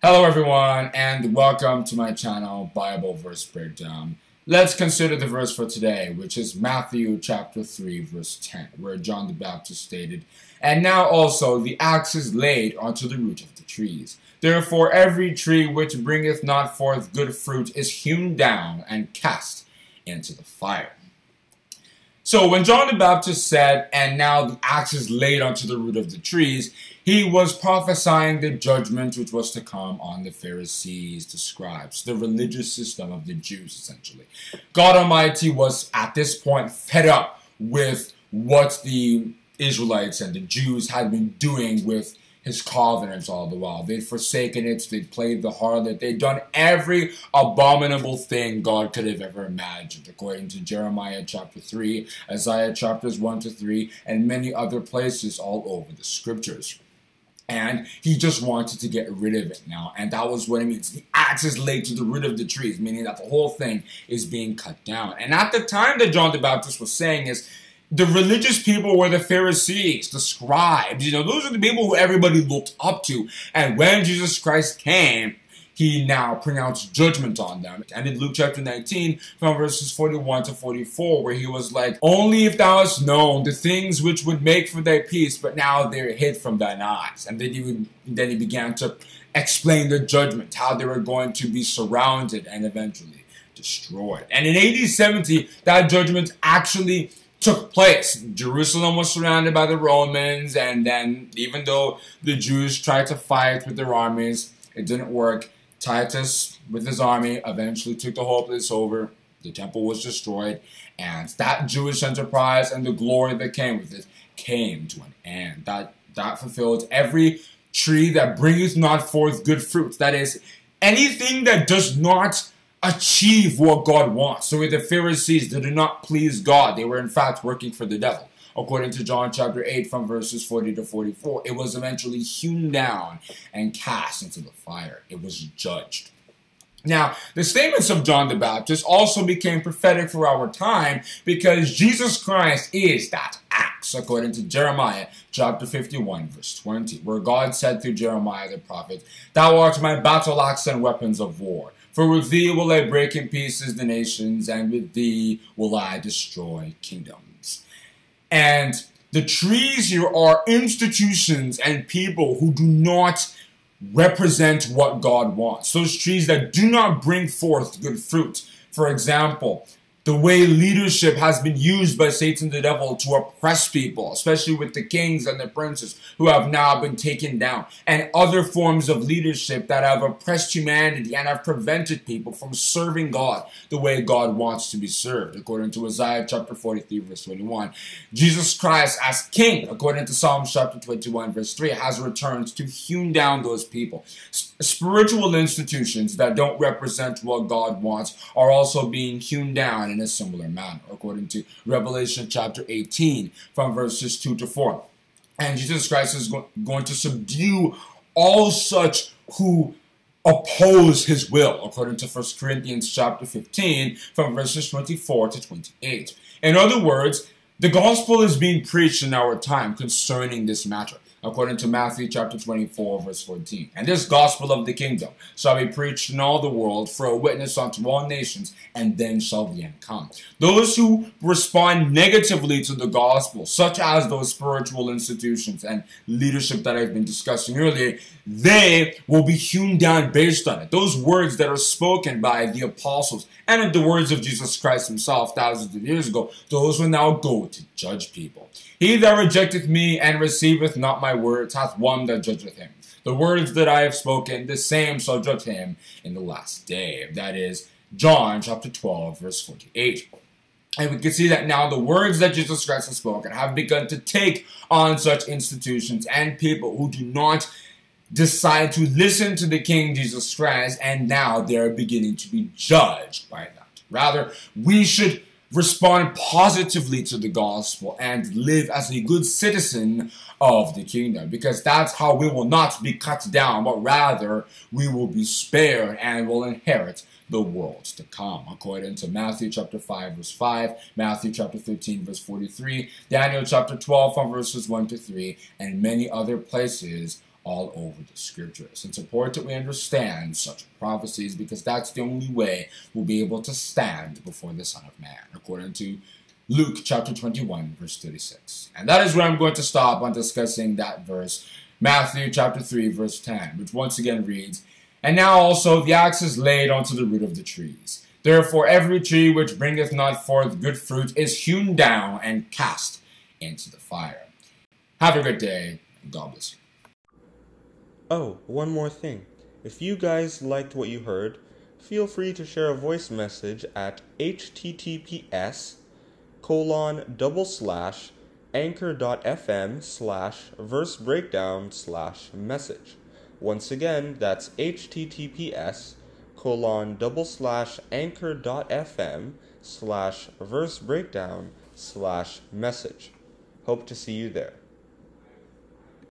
Hello everyone and welcome to my channel Bible Verse Breakdown. Let's consider the verse for today which is Matthew chapter 3 verse 10 where John the Baptist stated, And now also the axe is laid unto the root of the trees. Therefore every tree which bringeth not forth good fruit is hewn down and cast into the fire. So when John the Baptist said, and now the axe is laid unto the root of the trees, he was prophesying the judgment which was to come on the Pharisees, the scribes, the religious system of the Jews, essentially. God Almighty was at this point fed up with what the Israelites and the Jews had been doing with his covenants all the while. They'd forsaken it, they'd played the harlot, they'd done every abominable thing God could have ever imagined, according to Jeremiah chapter 3, Isaiah chapters 1 to 3, and many other places all over the scriptures. And he just wanted to get rid of it now. And that was what it means. The axe is laid to the root of the trees, meaning that the whole thing is being cut down. And at the time that John the Baptist was saying is, the religious people were the Pharisees, the scribes. You know, those are the people who everybody looked up to. And when Jesus Christ came, he now pronounced judgment on them. And in Luke chapter 19, from verses 41 to 44, where he was like, Only if thou hast known the things which would make for thy peace, but now they're hid from thine eyes. And then he, then he began to explain the judgment, how they were going to be surrounded and eventually destroyed. And in AD 70, that judgment actually took place. Jerusalem was surrounded by the Romans, and then even though the Jews tried to fight with their armies, it didn't work. Titus, with his army, eventually took the whole place over. The temple was destroyed, and that Jewish enterprise and the glory that came with it came to an end. That that fulfilled every tree that bringeth not forth good fruits. That is, anything that does not achieve what God wants. So with the Pharisees, they did not please God. They were in fact working for the devil. According to John chapter 8 from verses 40 to 44, it was eventually hewn down and cast into the fire. It was judged. Now, the statements of John the Baptist also became prophetic for our time because Jesus Christ is that axe, according to Jeremiah chapter 51, verse 20, where God said through Jeremiah the prophet, Thou art my battle axe and weapons of war. For with thee will I break in pieces the nations, and with thee will I destroy kingdoms. And the trees here are institutions and people who do not represent what God wants. Those trees that do not bring forth good fruit. For example, the way leadership has been used by Satan the devil to oppress people, especially with the kings and the princes who have now been taken down, and other forms of leadership that have oppressed humanity and have prevented people from serving God the way God wants to be served, according to Isaiah chapter 43, verse 21. Jesus Christ, as king, according to Psalm chapter 21, verse 3, has returned to hew down those people. Spiritual institutions that don't represent what God wants are also being hewn down in a similar manner, according to Revelation chapter 18, from verses 2 to 4. And Jesus Christ is go going to subdue all such who oppose his will, according to 1 Corinthians chapter 15, from verses 24 to 28. In other words, the gospel is being preached in our time concerning this matter according to Matthew chapter 24, verse 14. And this gospel of the kingdom shall be preached in all the world for a witness unto all nations, and then shall the end come. Those who respond negatively to the gospel, such as those spiritual institutions and leadership that I've been discussing earlier, they will be hewn down based on it. Those words that are spoken by the apostles and the words of Jesus Christ himself thousands of years ago, those will now go to judge people. He that rejecteth me and receiveth not my words hath one that judgeth him. The words that I have spoken, the same shall judge him in the last day. That is John chapter 12, verse 48. And we can see that now the words that Jesus Christ has spoken have begun to take on such institutions and people who do not decide to listen to the King Jesus Christ, and now they're beginning to be judged by that. Rather, we should respond positively to the gospel and live as a good citizen of the kingdom because that's how we will not be cut down but rather we will be spared and will inherit the world to come. According to Matthew chapter 5 verse 5 Matthew chapter 13 verse 43 Daniel chapter 12 from verses 1 to 3 and many other places all over the scriptures. It's important that we understand such prophecies because that's the only way we'll be able to stand before the Son of Man, according to Luke chapter 21, verse 36. And that is where I'm going to stop on discussing that verse, Matthew chapter 3, verse 10, which once again reads, And now also the axe is laid unto the root of the trees. Therefore every tree which bringeth not forth good fruit is hewn down and cast into the fire. Have a good day, and God bless you. Oh, one more thing. If you guys liked what you heard, feel free to share a voice message at https colon double slash anchor.fm slash verse breakdown slash message. Once again, that's https colon double slash anchor.fm slash verse breakdown slash message. Hope to see you there.